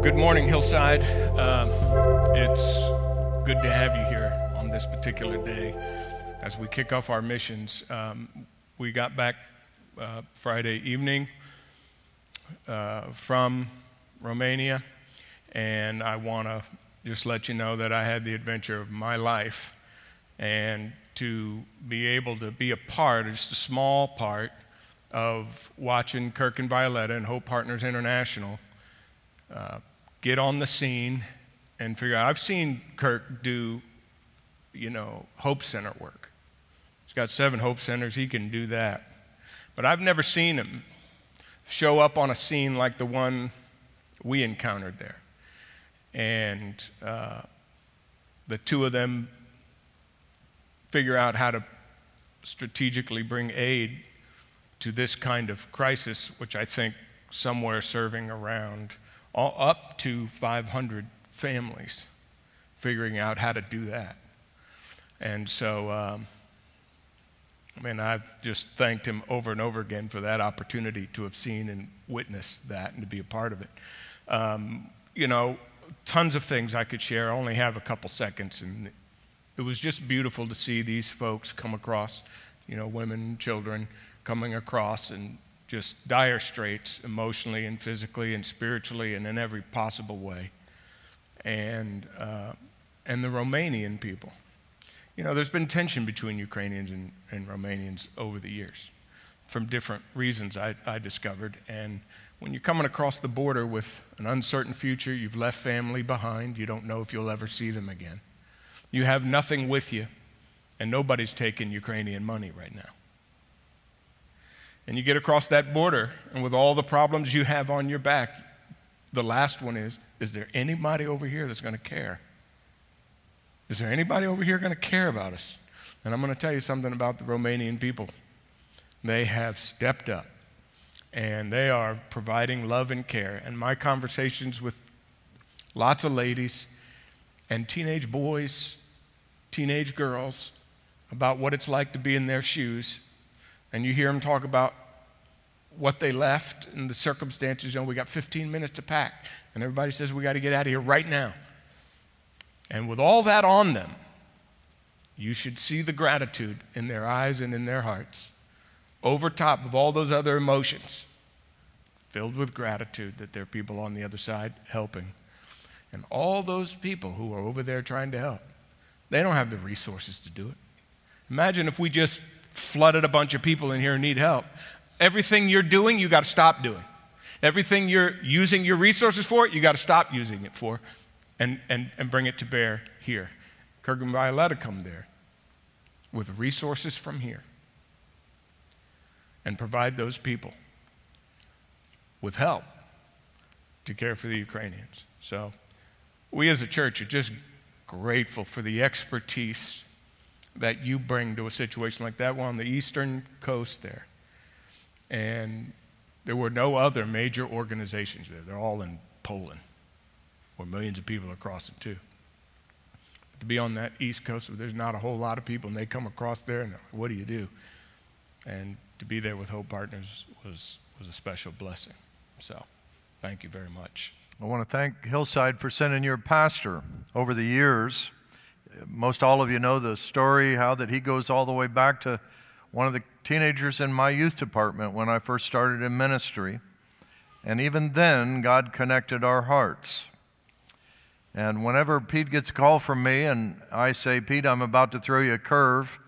Well, good morning, Hillside. Uh, it's good to have you here on this particular day as we kick off our missions. Um, we got back uh, Friday evening uh, from Romania, and I want to just let you know that I had the adventure of my life, and to be able to be a part, just a small part, of watching Kirk and Violetta and Hope Partners International uh, get on the scene and figure out. I've seen Kirk do, you know, Hope Center work. He's got seven Hope Centers, he can do that. But I've never seen him show up on a scene like the one we encountered there. And uh, the two of them figure out how to strategically bring aid to this kind of crisis, which I think somewhere serving around all, up to 500 families, figuring out how to do that. And so, um, I mean, I've just thanked him over and over again for that opportunity to have seen and witnessed that and to be a part of it. Um, you know, tons of things I could share. I only have a couple seconds, and it was just beautiful to see these folks come across, you know, women, children, coming across and just dire straits emotionally and physically and spiritually and in every possible way. And, uh, and the Romanian people. You know, there's been tension between Ukrainians and, and Romanians over the years from different reasons I, I discovered. And when you're coming across the border with an uncertain future, you've left family behind, you don't know if you'll ever see them again. You have nothing with you, and nobody's taking Ukrainian money right now and you get across that border, and with all the problems you have on your back, the last one is Is there anybody over here that's going to care? Is there anybody over here going to care about us? And I'm going to tell you something about the Romanian people. They have stepped up and they are providing love and care. And my conversations with lots of ladies and teenage boys, teenage girls, about what it's like to be in their shoes and you hear them talk about what they left and the circumstances. You know, we got 15 minutes to pack, and everybody says we got to get out of here right now. And with all that on them, you should see the gratitude in their eyes and in their hearts, over top of all those other emotions, filled with gratitude that there are people on the other side helping. And all those people who are over there trying to help, they don't have the resources to do it. Imagine if we just flooded a bunch of people in here need help. Everything you're doing, you got to stop doing. Everything you're using your resources for, you got to stop using it for and, and, and bring it to bear here. Kirk and Violetta come there with resources from here and provide those people with help to care for the Ukrainians. So, we as a church are just grateful for the expertise that you bring to a situation like that. We're on the eastern coast there. And there were no other major organizations there. They're all in Poland, where millions of people are crossing too. To be on that east coast where there's not a whole lot of people, and they come across there, and what do you do? And to be there with Hope Partners was, was a special blessing. So, thank you very much. I want to thank Hillside for sending your pastor over the years most all of you know the story how that he goes all the way back to one of the teenagers in my youth department when I first started in ministry. And even then, God connected our hearts. And whenever Pete gets a call from me and I say, Pete, I'm about to throw you a curve,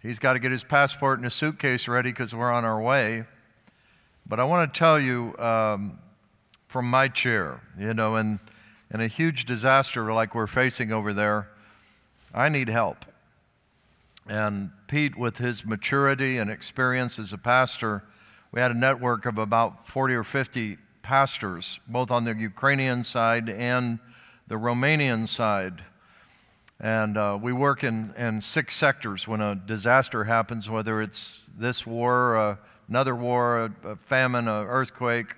he's got to get his passport and his suitcase ready because we're on our way. But I want to tell you um, from my chair, you know, in, in a huge disaster like we're facing over there, I need help. And Pete, with his maturity and experience as a pastor, we had a network of about 40 or 50 pastors, both on the Ukrainian side and the Romanian side. And uh, we work in, in six sectors when a disaster happens, whether it's this war, uh, another war, a, a famine, an earthquake.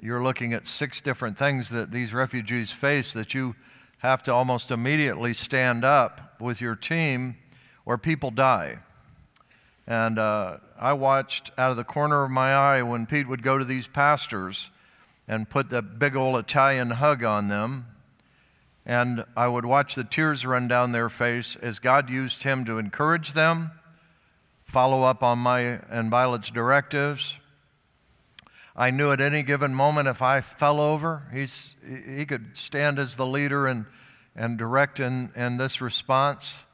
You're looking at six different things that these refugees face that you have to almost immediately stand up with your team or people die. And uh, I watched out of the corner of my eye when Pete would go to these pastors and put the big old Italian hug on them. And I would watch the tears run down their face as God used him to encourage them, follow up on my and Violet's directives. I knew at any given moment if I fell over, he's, he could stand as the leader and, and direct in, in this response.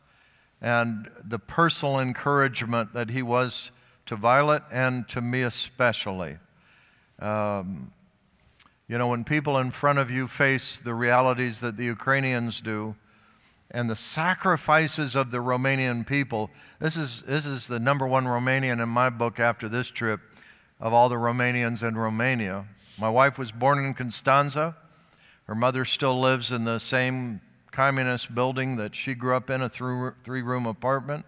And the personal encouragement that he was to Violet and to me especially. Um, you know, when people in front of you face the realities that the Ukrainians do and the sacrifices of the Romanian people, this is, this is the number one Romanian in my book after this trip of all the Romanians in Romania. My wife was born in Constanza. Her mother still lives in the same communist building that she grew up in, a three room apartment.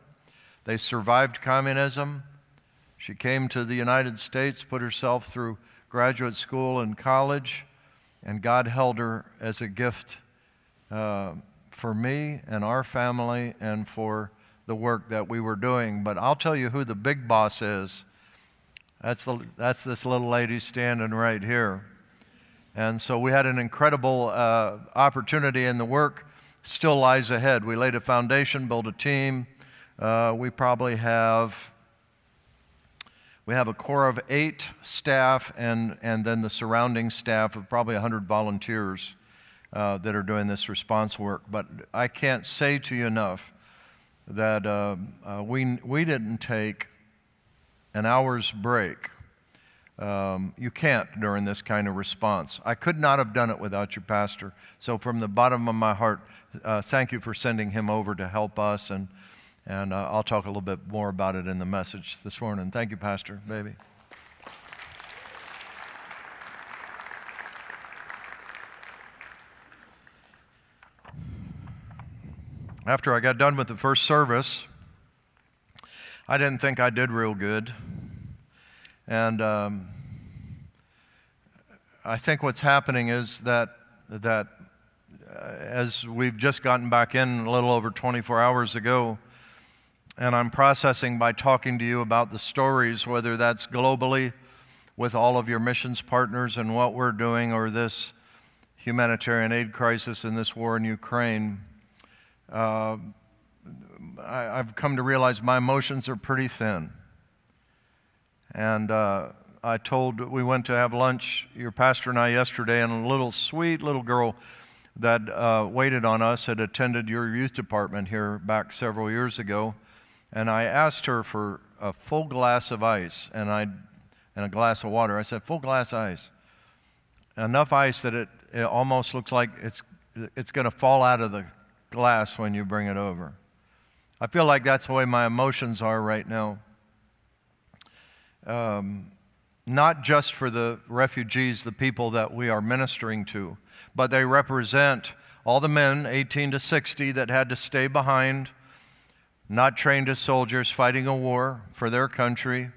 They survived communism. She came to the United States, put herself through graduate school and college, and God held her as a gift uh, for me and our family and for the work that we were doing. But I'll tell you who the big boss is. That's, the, that's this little lady standing right here. And so we had an incredible uh, opportunity, and the work still lies ahead. We laid a foundation, built a team. Uh, we probably have we have a core of eight staff and, and then the surrounding staff of probably 100 volunteers uh, that are doing this response work. But I can't say to you enough that uh, uh, we, we didn't take an hour's break. Um, you can't during this kind of response. I could not have done it without your pastor. So, from the bottom of my heart, uh, thank you for sending him over to help us and and uh, I'll talk a little bit more about it in the message this morning. Thank you, Pastor, baby. After I got done with the first service, I didn't think I did real good. And um, I think what's happening is that, that uh, as we've just gotten back in a little over 24 hours ago, and I'm processing by talking to you about the stories, whether that's globally with all of your missions partners and what we're doing, or this humanitarian aid crisis in this war in Ukraine. Uh, I, have come to realize my emotions are pretty thin. And uh, I told, we went to have lunch, your pastor and I, yesterday, and a little sweet little girl that uh, waited on us had attended your youth department here back several years ago and I asked her for a full glass of ice and, I, and a glass of water. I said, full glass ice. Enough ice that it, it almost looks like it's, it's going to fall out of the glass when you bring it over. I feel like that's the way my emotions are right now. Um, not just for the refugees, the people that we are ministering to, but they represent all the men, 18 to 60, that had to stay behind not trained as soldiers fighting a war for their country.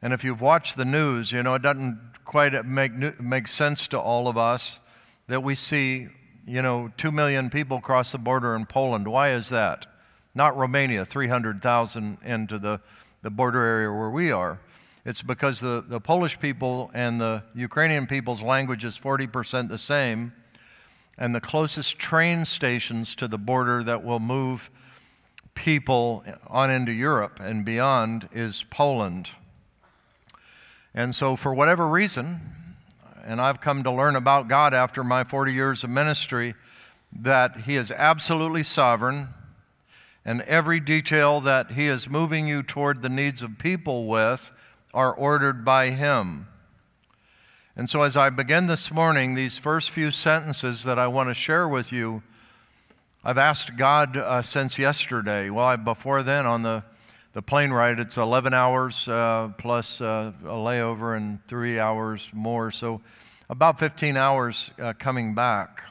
And if you've watched the news, you know, it doesn't quite make, make sense to all of us that we see, you know, 2 million people cross the border in Poland. Why is that? Not Romania, 300,000 into the, the border area where we are. It's because the, the Polish people and the Ukrainian people's language is 40% the same, and the closest train stations to the border that will move people on into Europe and beyond is Poland. And so, for whatever reason, and I've come to learn about God after my 40 years of ministry, that He is absolutely sovereign, and every detail that He is moving you toward the needs of people with are ordered by Him. And so, as I begin this morning, these first few sentences that I want to share with you I've asked God uh, since yesterday. Well, I, before then, on the, the plane ride, it's 11 hours uh, plus uh, a layover and three hours more. So, about 15 hours uh, coming back.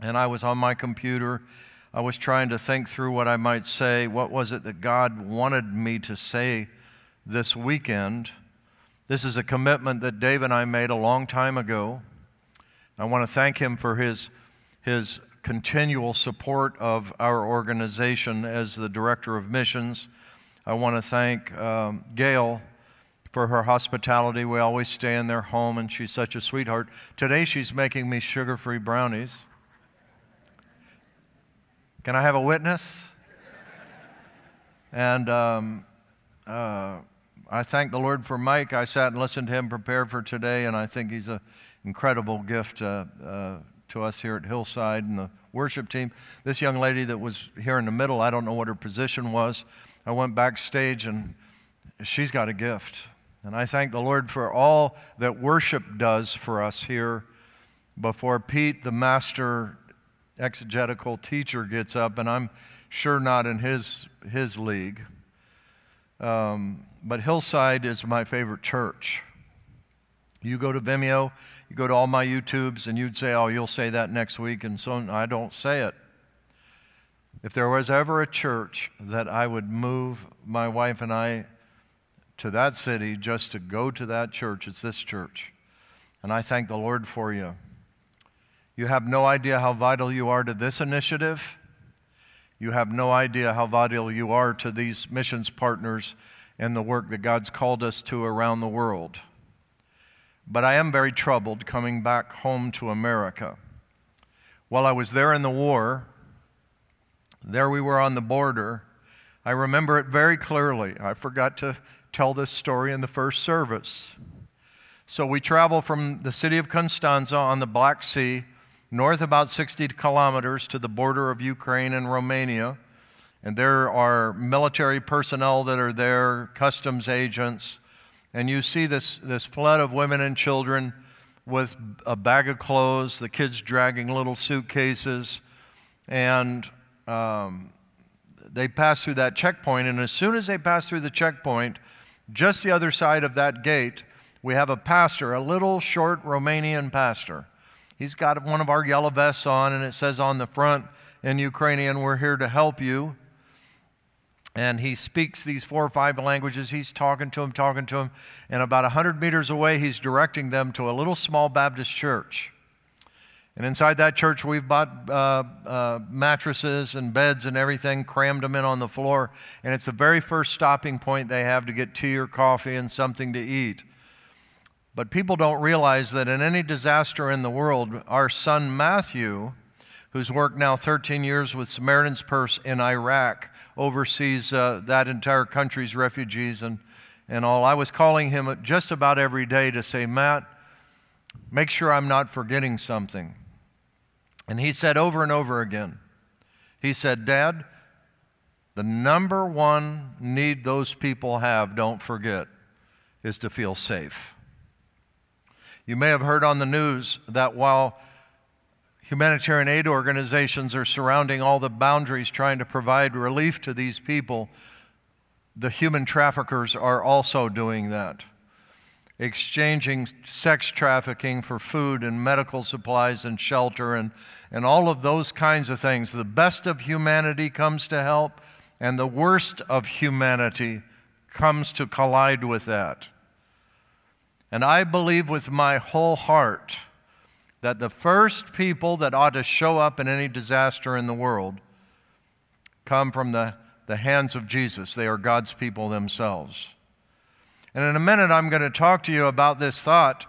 And I was on my computer. I was trying to think through what I might say. What was it that God wanted me to say this weekend? This is a commitment that Dave and I made a long time ago. I want to thank him for his, his continual support of our organization as the director of missions. I want to thank um, Gail for her hospitality. We always stay in their home, and she's such a sweetheart. Today, she's making me sugar free brownies. Can I have a witness? And um, uh, I thank the Lord for Mike. I sat and listened to him prepare for today, and I think he's an incredible gift uh, uh, to us here at Hillside and the worship team. This young lady that was here in the middle, I don't know what her position was. I went backstage, and she's got a gift. And I thank the Lord for all that worship does for us here before Pete, the master exegetical teacher, gets up, and I'm sure not in his, his league. Um, but Hillside is my favorite church. You go to Vimeo, you go to all my YouTubes, and you'd say, Oh, you'll say that next week, and so I don't say it. If there was ever a church that I would move my wife and I to that city just to go to that church, it's this church. And I thank the Lord for you. You have no idea how vital you are to this initiative. You have no idea how vital you are to these missions partners and the work that God's called us to around the world. But I am very troubled coming back home to America. While I was there in the war, there we were on the border. I remember it very clearly. I forgot to tell this story in the first service. So we travel from the city of Constanza on the Black Sea, north about 60 kilometers to the border of Ukraine and Romania. And there are military personnel that are there, customs agents. And you see this, this flood of women and children with a bag of clothes, the kids dragging little suitcases. And um, they pass through that checkpoint. And as soon as they pass through the checkpoint, just the other side of that gate, we have a pastor, a little short Romanian pastor. He's got one of our yellow vests on, and it says on the front in Ukrainian, We're here to help you and he speaks these four or five languages. He's talking to them, talking to them. And about 100 meters away, he's directing them to a little small Baptist church. And inside that church, we've bought uh, uh, mattresses and beds and everything, crammed them in on the floor. And it's the very first stopping point they have to get tea or coffee and something to eat. But people don't realize that in any disaster in the world, our son Matthew, who's worked now 13 years with Samaritan's Purse in Iraq, oversees uh, that entire country's refugees and, and all. I was calling him just about every day to say, Matt, make sure I'm not forgetting something. And he said over and over again, he said, Dad, the number one need those people have, don't forget, is to feel safe. You may have heard on the news that while Humanitarian aid organizations are surrounding all the boundaries trying to provide relief to these people. The human traffickers are also doing that, exchanging sex trafficking for food and medical supplies and shelter and, and all of those kinds of things. The best of humanity comes to help, and the worst of humanity comes to collide with that. And I believe with my whole heart that the first people that ought to show up in any disaster in the world come from the, the hands of Jesus. They are God's people themselves. And in a minute, I'm going to talk to you about this thought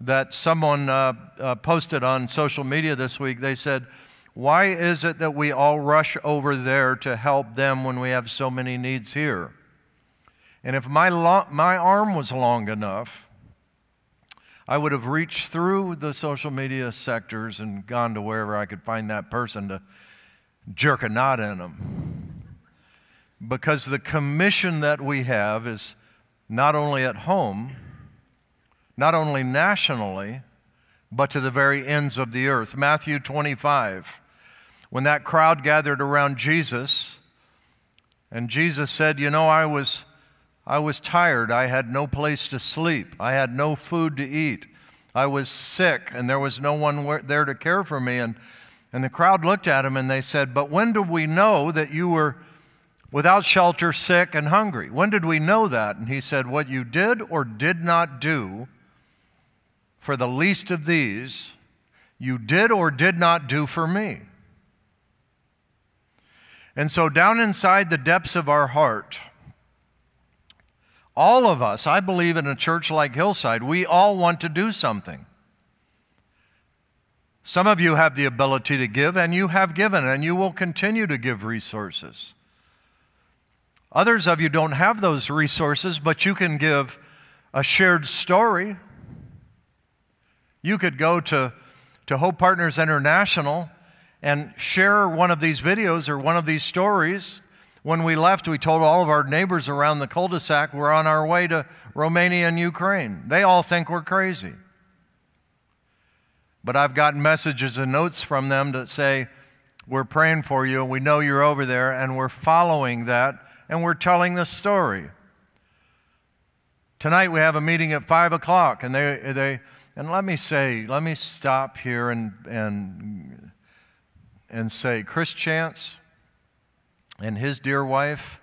that someone uh, uh, posted on social media this week. They said, Why is it that we all rush over there to help them when we have so many needs here? And if my, lo- my arm was long enough, I would have reached through the social media sectors and gone to wherever I could find that person to jerk a knot in them. Because the commission that we have is not only at home, not only nationally, but to the very ends of the earth. Matthew 25, when that crowd gathered around Jesus, and Jesus said, You know, I was I was tired. I had no place to sleep. I had no food to eat. I was sick, and there was no one there to care for me. And, and the crowd looked at him and they said, But when did we know that you were without shelter, sick, and hungry? When did we know that? And he said, What you did or did not do for the least of these, you did or did not do for me. And so, down inside the depths of our heart, All of us, I believe in a church like Hillside, we all want to do something. Some of you have the ability to give, and you have given, and you will continue to give resources. Others of you don't have those resources, but you can give a shared story. You could go to, to Hope Partners International and share one of these videos or one of these stories. When we left, we told all of our neighbors around the cul de sac we're on our way to Romania and Ukraine. They all think we're crazy. But I've gotten messages and notes from them that say, We're praying for you, we know you're over there, and we're following that, and we're telling the story. Tonight we have a meeting at 5 o'clock, and they, they and let me say, let me stop here and, and, and say, Chris Chance and his dear wife,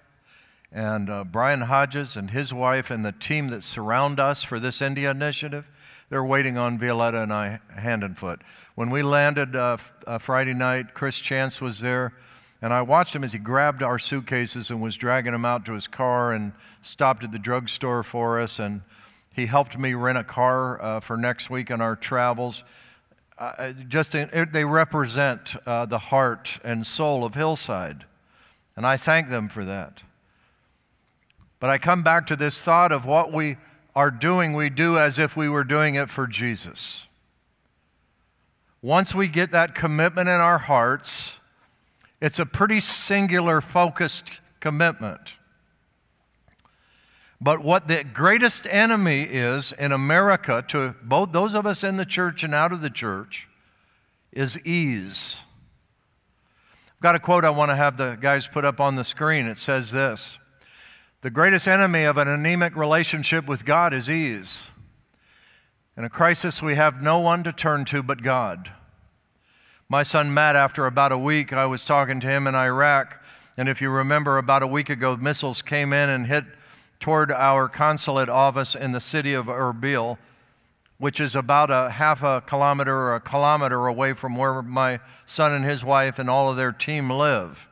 and uh, Brian Hodges and his wife, and the team that surround us for this India initiative, they're waiting on Violetta and I hand and foot. When we landed uh, uh, Friday night, Chris Chance was there, and I watched him as he grabbed our suitcases and was dragging them out to his car and stopped at the drugstore for us. And he helped me rent a car uh, for next week on our travels. Uh, just it, they represent uh, the heart and soul of Hillside, and I thank them for that. But I come back to this thought of what we are doing, we do as if we were doing it for Jesus. Once we get that commitment in our hearts, it's a pretty singular, focused commitment. But what the greatest enemy is in America to both those of us in the church and out of the church is ease. I've got a quote I want to have the guys put up on the screen. It says this the greatest enemy of an anemic relationship with God is ease. In a crisis, we have no one to turn to but God. My son Matt, after about a week, I was talking to him in Iraq, and if you remember, about a week ago, missiles came in and hit toward our consulate office in the city of Erbil, which is about a half a kilometer or a kilometer away from where my son and his wife and all of their team live.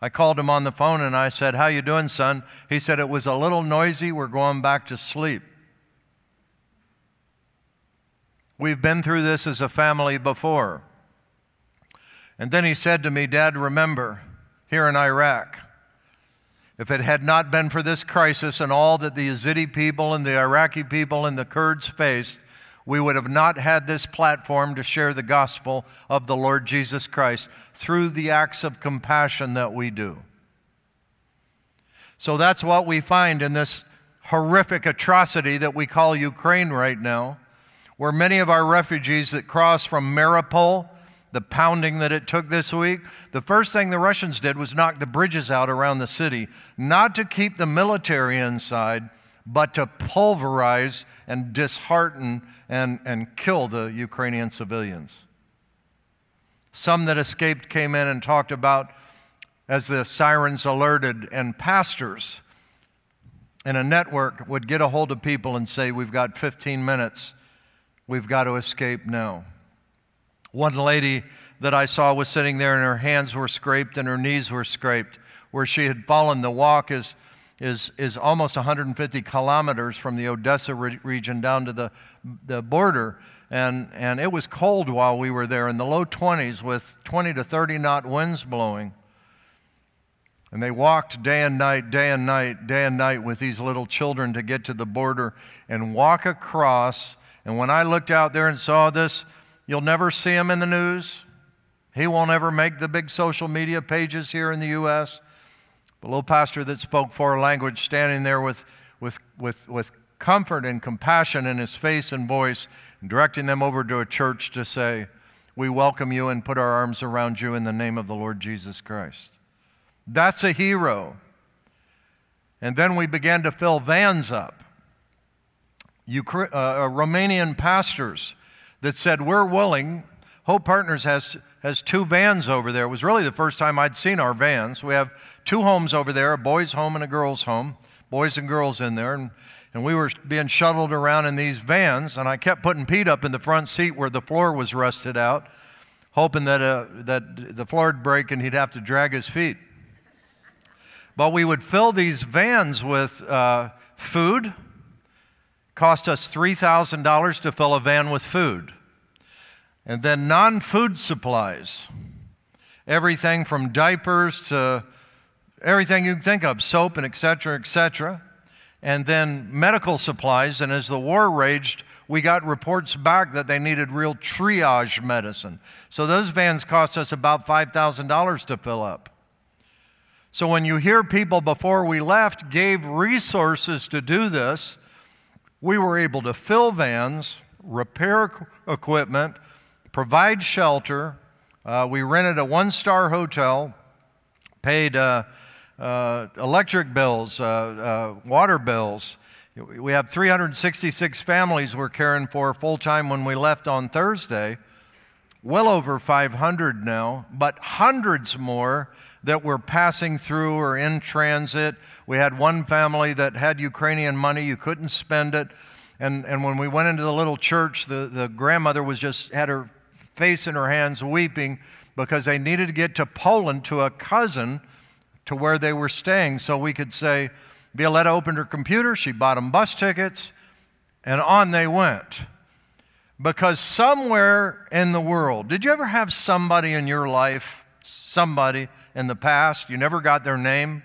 I called him on the phone and I said, "How you doing, son?" He said it was a little noisy. We're going back to sleep. We've been through this as a family before. And then he said to me, Dad, remember, here in Iraq, if it had not been for this crisis and all that the Yazidi people and the Iraqi people and the Kurds faced, we would have not had this platform to share the gospel of the Lord Jesus Christ through the acts of compassion that we do. So that's what we find in this horrific atrocity that we call Ukraine right now, where many of our refugees that cross from Mariupol, the pounding that it took this week, the first thing the Russians did was knock the bridges out around the city, not to keep the military inside, but to pulverize and dishearten and, and kill the Ukrainian civilians. Some that escaped came in and talked about as the sirens alerted, and pastors in a network would get a hold of people and say, We've got 15 minutes, we've got to escape now. One lady that I saw was sitting there, and her hands were scraped and her knees were scraped. Where she had fallen, the walk is is, is almost 150 kilometers from the Odessa re- region down to the, the border. And, and it was cold while we were there in the low 20s with 20 to 30 knot winds blowing. And they walked day and night, day and night, day and night with these little children to get to the border and walk across. And when I looked out there and saw this, you'll never see him in the news. He won't ever make the big social media pages here in the U.S. A little pastor that spoke four language standing there with, with, with, with comfort and compassion in his face and voice, directing them over to a church to say, We welcome you and put our arms around you in the name of the Lord Jesus Christ. That's a hero. And then we began to fill vans up. Ukra- uh, uh Romanian pastors that said, We're willing. Hope Partners has has two vans over there. It was really the first time I'd seen our vans. We have two homes over there, a boys' home and a girls' home, boys and girls in there. And, and we were being shuttled around in these vans, and I kept putting Pete up in the front seat where the floor was rusted out, hoping that, uh, that the floor would break and he'd have to drag his feet. But we would fill these vans with uh, food. Cost us $3,000 to fill a van with food. And then non food supplies. Everything from diapers to everything you can think of, soap and et cetera, et cetera. And then medical supplies. And as the war raged, we got reports back that they needed real triage medicine. So those vans cost us about $5,000 to fill up. So when you hear people before we left gave resources to do this, we were able to fill vans, repair equipment, provide shelter. Uh, we rented a one star hotel, paid uh, uh, electric bills, uh, uh, water bills. We have 366 families we're caring for full time when we left on Thursday. Well over 500 now, but hundreds more that were passing through or in transit. We had one family that had Ukrainian money, you couldn't spend it. And, and when we went into the little church, the, the grandmother was just had her face in her hands weeping because they needed to get to Poland to a cousin to where they were staying so we could say, Violetta opened her computer, she bought them bus tickets, and on they went. Because somewhere in the world, did you ever have somebody in your life, somebody in the past, you never got their name,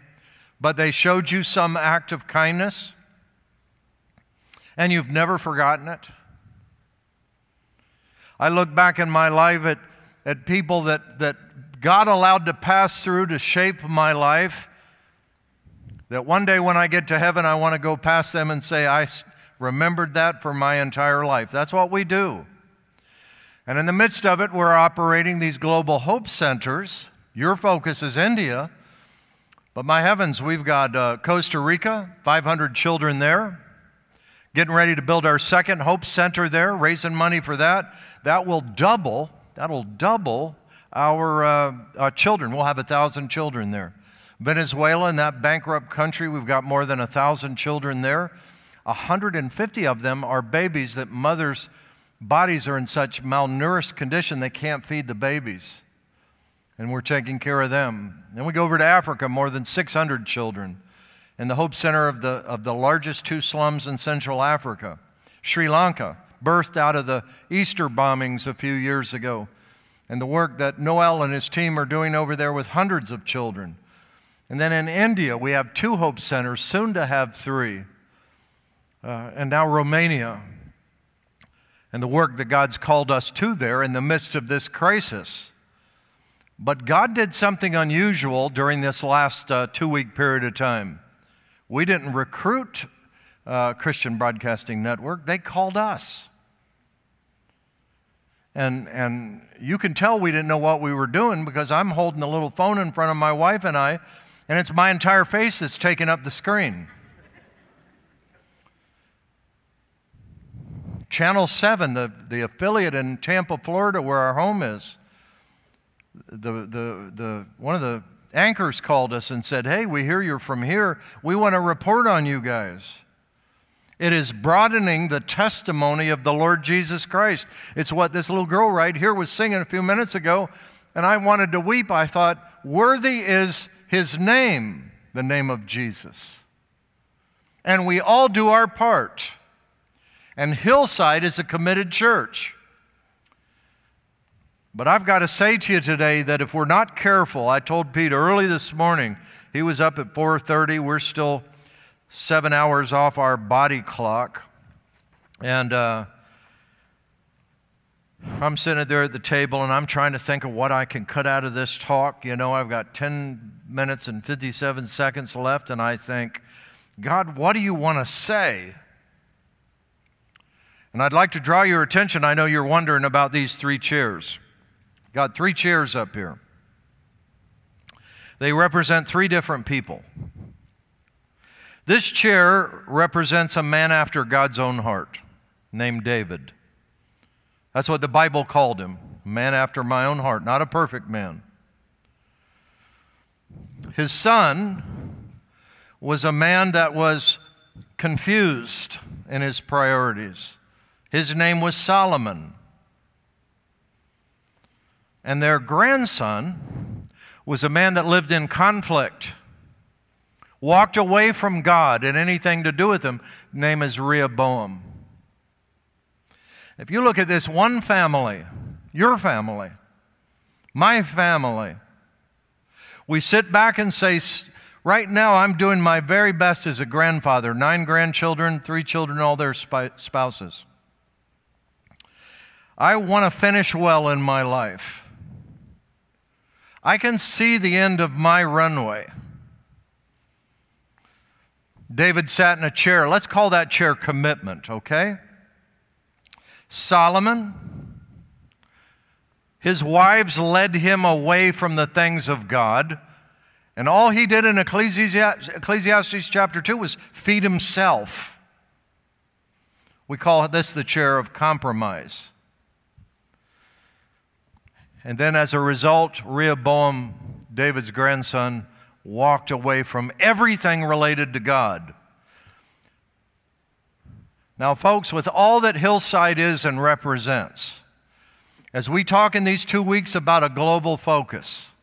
but they showed you some act of kindness and you've never forgotten it? I look back in my life at, at people that, that God allowed to pass through to shape my life that one day when I get to heaven, I want to go past them and say, I remembered that for my entire life. That's what we do. And in the midst of it, we're operating these global hope centers. Your focus is India. But my heavens, we've got uh, Costa Rica, 500 children there. Getting ready to build our second Hope Center there, raising money for that. That will double, that'll double our, uh, our children. We'll have a thousand children there. Venezuela, in that bankrupt country, we've got more than a thousand children there. 150 of them are babies that mothers' bodies are in such malnourished condition they can't feed the babies. And we're taking care of them. Then we go over to Africa, more than 600 children in the Hope Center of the, of the largest two slums in Central Africa. Sri Lanka, birthed out of the Easter bombings a few years ago, and the work that Noel and his team are doing over there with hundreds of children. And then in India, we have two Hope Centers, soon to have three. Uh, and now Romania. And the work that God's called us to there in the midst of this crisis. But God did something unusual during this last uh, two week period of time. We didn't recruit uh, Christian Broadcasting Network, they called us. And, and you can tell we didn't know what we were doing because I'm holding the little phone in front of my wife and I, and it's my entire face that's taking up the screen. Channel 7, the, the affiliate in Tampa, Florida, where our home is, the, the, the, one of the anchors called us and said, Hey, we hear you're from here. We want to report on you guys. It is broadening the testimony of the Lord Jesus Christ. It's what this little girl right here was singing a few minutes ago, and I wanted to weep. I thought, Worthy is his name, the name of Jesus. And we all do our part. And Hillside is a committed church. But I've got to say to you today that if we're not careful, I told Pete early this morning, he was up at 4:30, we're still 7 hours off our body clock. And uh, I'm sitting there at the table and I'm trying to think of what I can cut out of this talk. You know, I've got 10 minutes and 57 seconds left, and I think, God, what do you want to say? And I'd like to draw your attention. I know you're wondering about these three chairs. Got three chairs up here. They represent three different people. This chair represents a man after God's own heart named David. That's what the Bible called him, a man after my own heart, not a perfect man. His son was a man that was confused in his priorities. His name was Solomon. And their grandson was a man that lived in conflict walked away from God and anything to do with him. Name is Rehoboam. If you look at this one family, your family, my family, we sit back and say, Right now, I'm doing my very best as a grandfather nine grandchildren, three children, all their spouses. I want to finish well in my life. I can see the end of my runway. David sat in a chair. Let's call that chair commitment, okay? Solomon, his wives led him away from the things of God. And all he did in Ecclesiastes chapter 2 was feed himself. We call this the chair of compromise. And then, as a result, Rehoboam, David's grandson, walked away from everything related to God. Now, folks, with all that Hillside is and represents, as we talk in these two weeks about a global focus,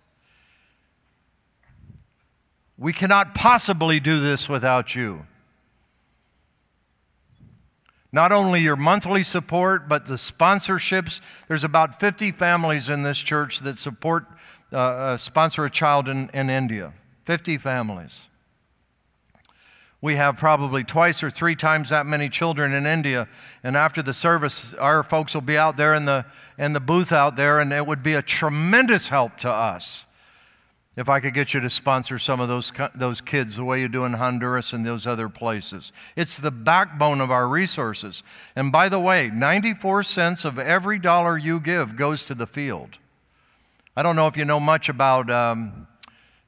we cannot possibly do this without you. Not only your monthly support, but the sponsorships. There's about 50 families in this church that support, uh, uh, sponsor a child in, in India. 50 families. We have probably twice or three times that many children in India. And after the service, our folks will be out there in the, in the booth out there, and it would be a tremendous help to us if I could get you to sponsor some of those, those kids the way you do in Honduras and those other places. It's the backbone of our resources. And by the way, 94 cents of every dollar you give goes to the field. I don't know if you know much about, um,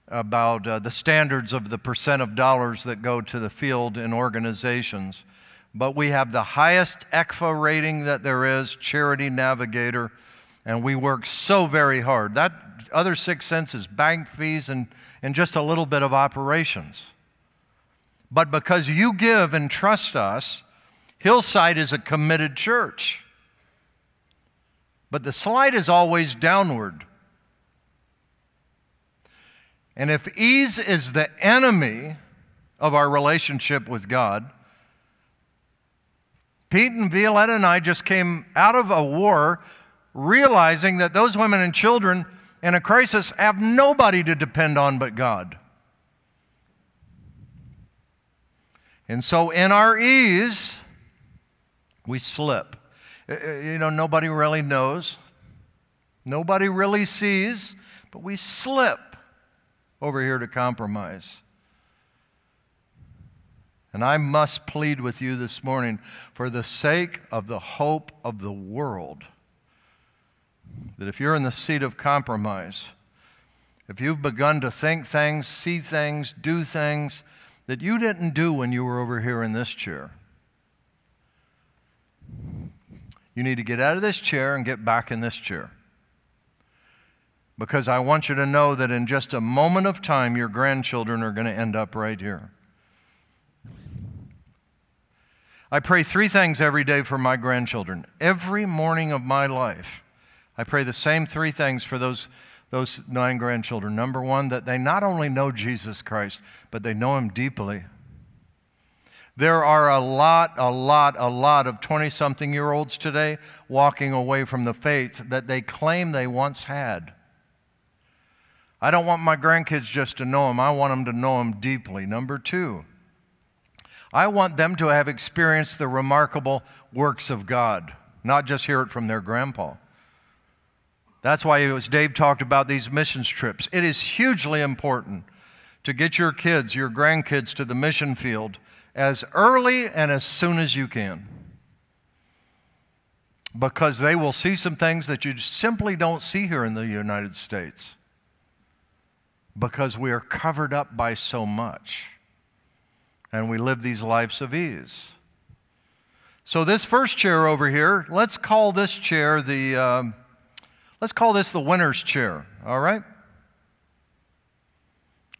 about uh, the standards of the percent of dollars that go to the field in organizations, but we have the highest ECFA rating that there is, Charity Navigator, and we work so very hard. That other six cents is bank fees and, and just a little bit of operations. But because you give and trust us, Hillside is a committed church. But the slide is always downward. And if ease is the enemy of our relationship with God, Pete and Violetta and I just came out of a war realizing that those women and children in a crisis have nobody to depend on but God. And so, in our ease, we slip. Uh, uh, you know, nobody really knows, nobody really sees, but we slip over here to compromise. And I must plead with you this morning for the sake of the hope of the world that if you're in the seat of compromise, if you've begun to think things, see things, do things that you didn't do when you were over here in this chair, you need to get out of this chair and get back in this chair. Because I want you to know that in just a moment of time, your grandchildren are going to end up right here. I pray three things every day for my grandchildren. Every morning of my life, I pray the same three things for those, those nine grandchildren. Number one, that they not only know Jesus Christ, but they know Him deeply. There are a lot, a lot, a lot of 20 something year olds today walking away from the faith that they claim they once had. I don't want my grandkids just to know Him, I want them to know Him deeply. Number two, I want them to have experienced the remarkable works of God, not just hear it from their grandpa. That's why, as Dave talked about these missions trips, it is hugely important to get your kids, your grandkids, to the mission field as early and as soon as you can. Because they will see some things that you simply don't see here in the United States. Because we are covered up by so much. And we live these lives of ease. So, this first chair over here, let's call this chair the. Um, Let's call this the winner's chair, all right?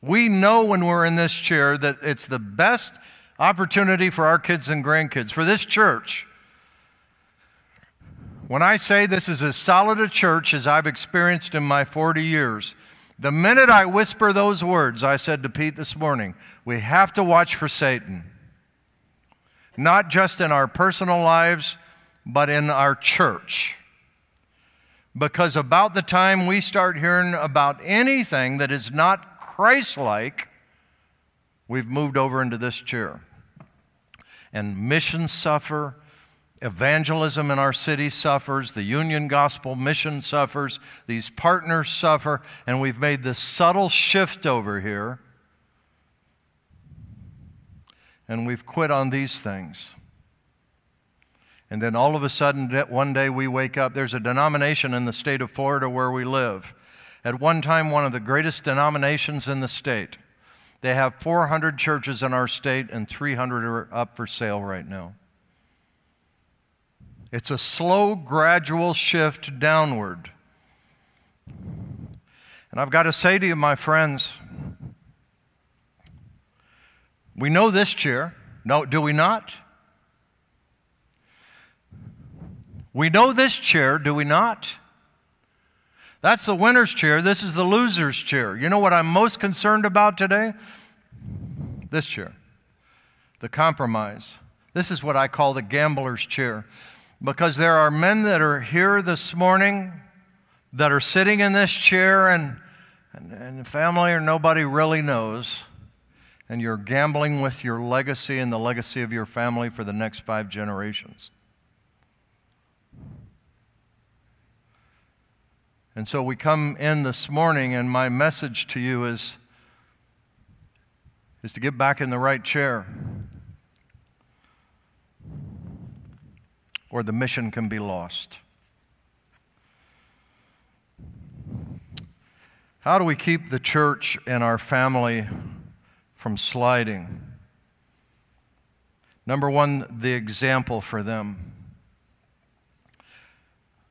We know when we're in this chair that it's the best opportunity for our kids and grandkids, for this church. When I say this is as solid a church as I've experienced in my 40 years, The minute I whisper those words, I said to Pete this morning, we have to watch for Satan. Not just in our personal lives, but in our church. Because about the time we start hearing about anything that is not Christ like, we've moved over into this chair. And missions suffer, Evangelism in our city suffers, the Union Gospel Mission suffers, these partners suffer, and we've made this subtle shift over here. And we've quit on these things. And then all of a sudden, one day we wake up. There's a denomination in the state of Florida where we live. At one time, one of the greatest denominations in the state. They have 400 churches in our state, and 300 are up for sale right now. It's a slow, gradual shift downward. And I've got to say to you, my friends, we know this chair. No, do we not? We know this chair, do we not? That's the winner's chair. This is the loser's chair. You know what I'm most concerned about today? This chair, the compromise. This is what I call the gambler's chair because there are men that are here this morning that are sitting in this chair and, and, and family or nobody really knows, and you're gambling with your legacy and the legacy of your family for the next five generations. And so we come in this morning, and my message to you is, is to get back in the right chair. or the mission can be lost. How do we keep the church and our family from sliding? Number one, the example for them.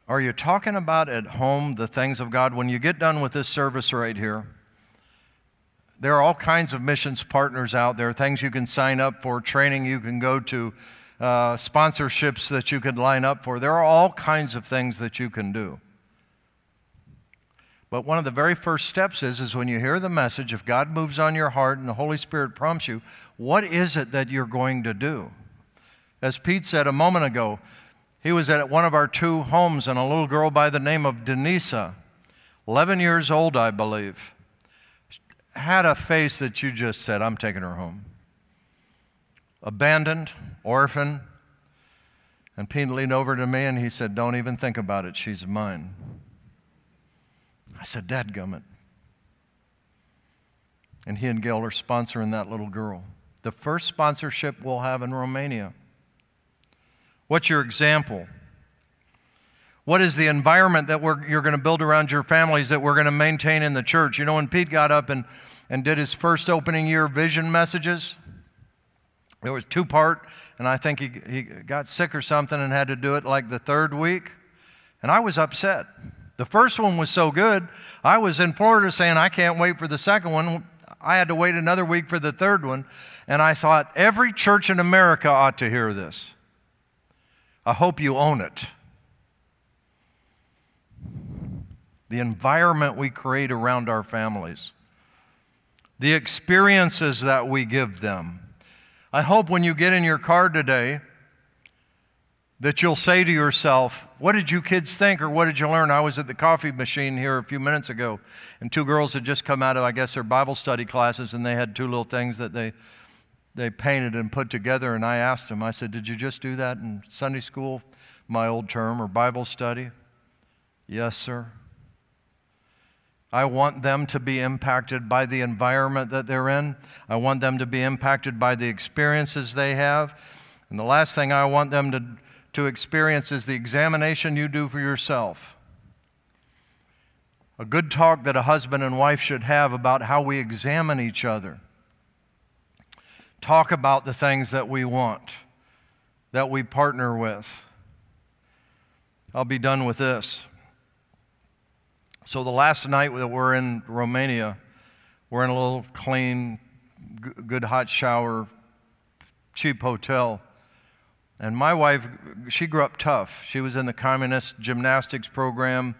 Are you talking about at home the things of God? When you get done with this service right here, there are all kinds of missions partners out there, things you can sign up for, training you can go to, uh, sponsorships that you could line up for. There are all kinds of things that you can do. But one of the very first steps is, is when you hear the message, if God moves on your heart and the Holy Spirit prompts you, what is it that you're going to do? As Pete said a moment ago, he was at one of our two homes, and a little girl by the name of Denisa, 11 years old, I believe, had a face that you just said, I'm taking her home abandoned, orphan. And Pete leaned over to me and he said, Don't even think about it. She's mine. I said, Dad gummit. And he and Gail are sponsoring that little girl. The first sponsorship we'll have in Romania. What's your example? What is the environment that you're going to build around your families that we're going to maintain in the church? You know, when Pete got up and, and did his first opening year vision messages, it was two part, and I think he, he got sick or something and had to do it like the third week. And I was upset. The first one was so good, I was in Florida saying, I can't wait for the second one. I had to wait another week for the third one. And I thought, every church in America ought to hear this. I hope you own it. The environment we create around our families, the experiences that we give them I hope when you get in your car today that you'll say to yourself, What did you kids think or what did you learn? I was at the coffee machine here a few minutes ago, and two girls had just come out of, I guess, their Bible study classes, and they had two little things that they, they painted and put together. And I asked them, I said, Did you just do that in Sunday school, my old term, or Bible study? Yes, sir. I want them to be impacted by the environment that they're in. I want them to be impacted by the experiences they have. And the last thing I want them to, to experience is the examination you do for yourself. A good talk that a husband and wife should have about how we examine each other. Talk about the things that we want, that we partner with. I'll be done with this. So the last night that we're in Romania, we're in a little clean, good hot shower, cheap hotel. And my wife, she grew up tough. She was in the communist gymnastics program,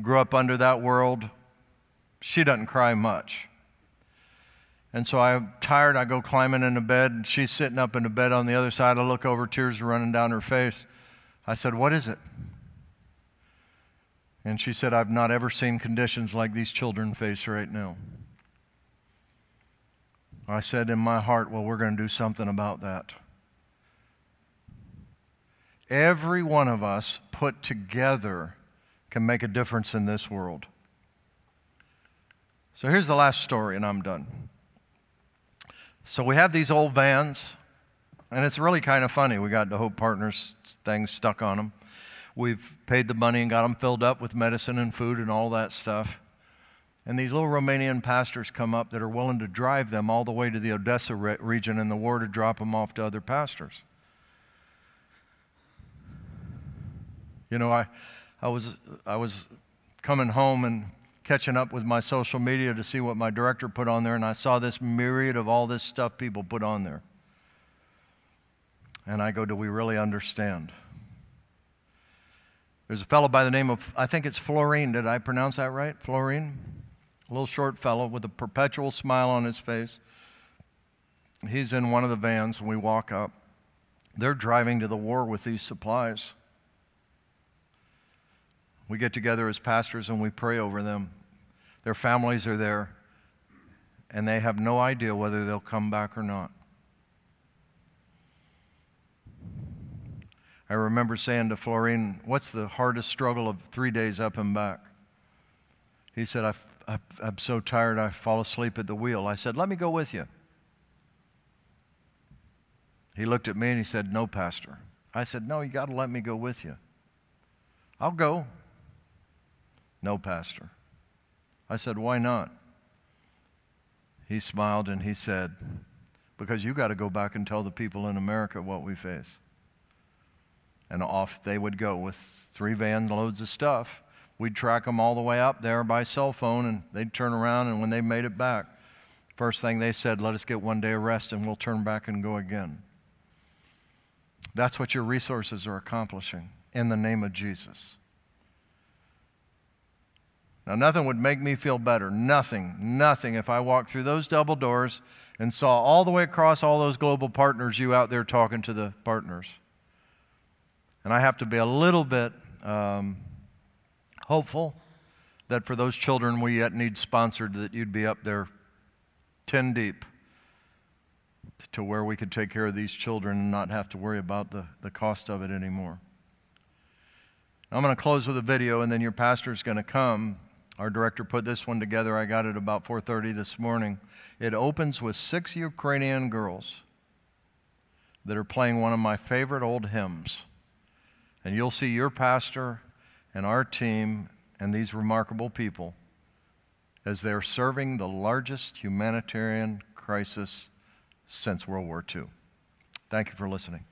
grew up under that world. she doesn't cry much. And so I'm tired. I go climbing into bed. She's sitting up in the bed on the other side. I look over, tears are running down her face. I said, What is it? And she said, I've not ever seen conditions like these children face right now. I said in my heart, Well, we're going to do something about that. Every one of us put together can make a difference in this world. So here's the last story, and I'm done. So we have these old vans, and it's really kind of funny. We got the Hope Partners thing stuck on them. We've paid the money and got them filled up with medicine and food and all that stuff. And these little Romanian pastors come up that are willing to drive them all the way to the Odessa re- region in the war to drop them off to other pastors. You know, I, I, was, I was coming home and catching up with my social media to see what my director put on there, and I saw this myriad of all this stuff people put on there. And I go, Do we really understand? There's a fellow by the name of, I think it's Florine. Did I pronounce that right? Florine? A little short fellow with a perpetual smile on his face. He's in one of the vans, and we walk up. They're driving to the war with these supplies. We get together as pastors and we pray over them. Their families are there, and they have no idea whether they'll come back or not. I remember saying to Florine, What's the hardest struggle of three days up and back? He said, I, I, I'm so tired I fall asleep at the wheel. I said, Let me go with you. He looked at me and he said, No, Pastor. I said, No, you got to let me go with you. I'll go. No, Pastor. I said, Why not? He smiled and he said, Because you got to go back and tell the people in America what we face. And off they would go with three van loads of stuff. We'd track them all the way up there by cell phone, and they'd turn around, and when they made it back, first thing they said, Let us get one day of rest, and we'll turn back and go again. That's what your resources are accomplishing in the name of Jesus. Now, nothing would make me feel better. Nothing, nothing if I walked through those double doors and saw all the way across all those global partners, you out there talking to the partners. And I have to be a little bit um, hopeful that for those children we yet need sponsored, that you'd be up there 10 deep to where we could take care of these children and not have to worry about the, the cost of it anymore. I'm going to close with a video, and then your pastor's going to come our director put this one together. I got it about 4:30 this morning. It opens with six Ukrainian girls that are playing one of my favorite old hymns. And you'll see your pastor and our team and these remarkable people as they're serving the largest humanitarian crisis since World War II. Thank you for listening.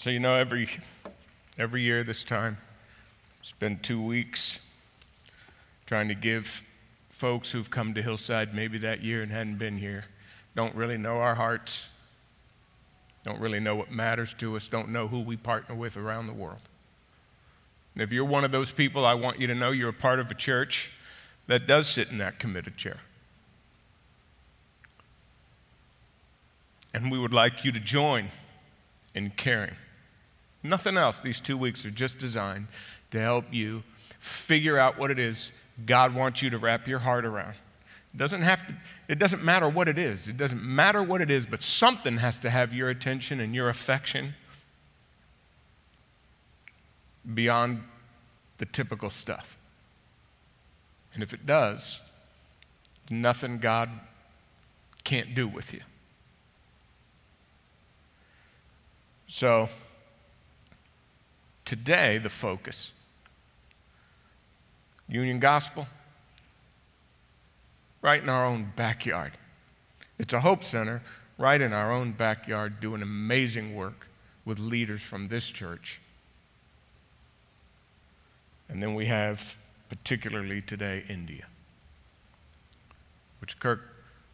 So, you know, every, every year this time, spend two weeks trying to give folks who've come to Hillside maybe that year and hadn't been here, don't really know our hearts, don't really know what matters to us, don't know who we partner with around the world. And if you're one of those people, I want you to know you're a part of a church that does sit in that committed chair. And we would like you to join in caring. Nothing else. These two weeks are just designed to help you figure out what it is God wants you to wrap your heart around. It doesn't have to, it doesn't matter what it is. It doesn't matter what it is, but something has to have your attention and your affection beyond the typical stuff. And if it does, nothing God can't do with you. So, today, the focus Union Gospel, right in our own backyard. It's a Hope Center right in our own backyard doing amazing work with leaders from this church. And then we have, particularly today, India, which Kirk,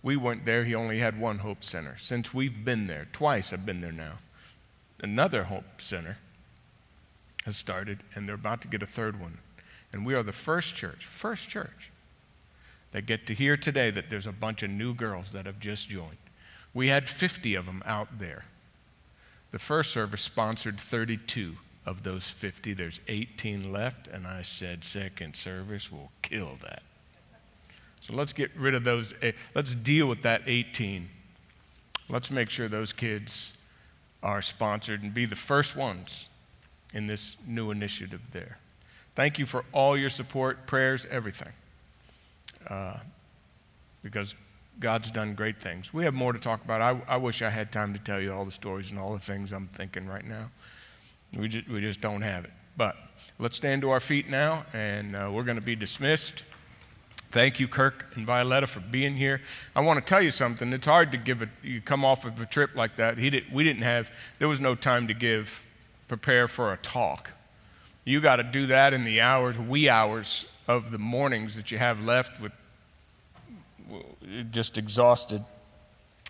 we weren't there, he only had one Hope Center. Since we've been there, twice I've been there now another Hope Center has started, and they're about to get a third one. And we are the first church, first church, that get to hear today that there's a bunch of new girls that have just joined. We had 50 of them out there. The first service sponsored 32 of those 50. There's 18 left, and I said, second service will kill that. So let's get rid of those. Eh, let's deal with that 18. Let's make sure those kids are sponsored and be the first ones in this new initiative there. Thank you for all your support, prayers, everything. Uh, because God's done great things. We have more to talk about. I, I, wish I had time to tell you all the stories and all the things I'm thinking right now. We just, we just don't have it. But let's stand to our feet now, and uh, we're going to be dismissed. Thank you, Kirk and Violetta, for being here. I want to tell you something. It's hard to give it. You come off of a trip like that. He did, we didn't have. There was no time to give, prepare for a talk. You got to do that in the hours, wee hours of the mornings that you have left, with just exhausted,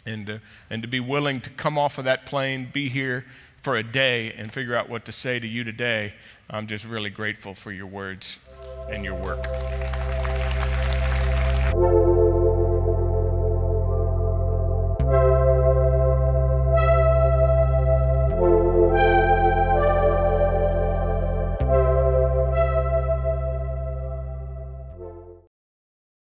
and uh, and to be willing to come off of that plane, be here for a day, and figure out what to say to you today. I'm just really grateful for your words and your work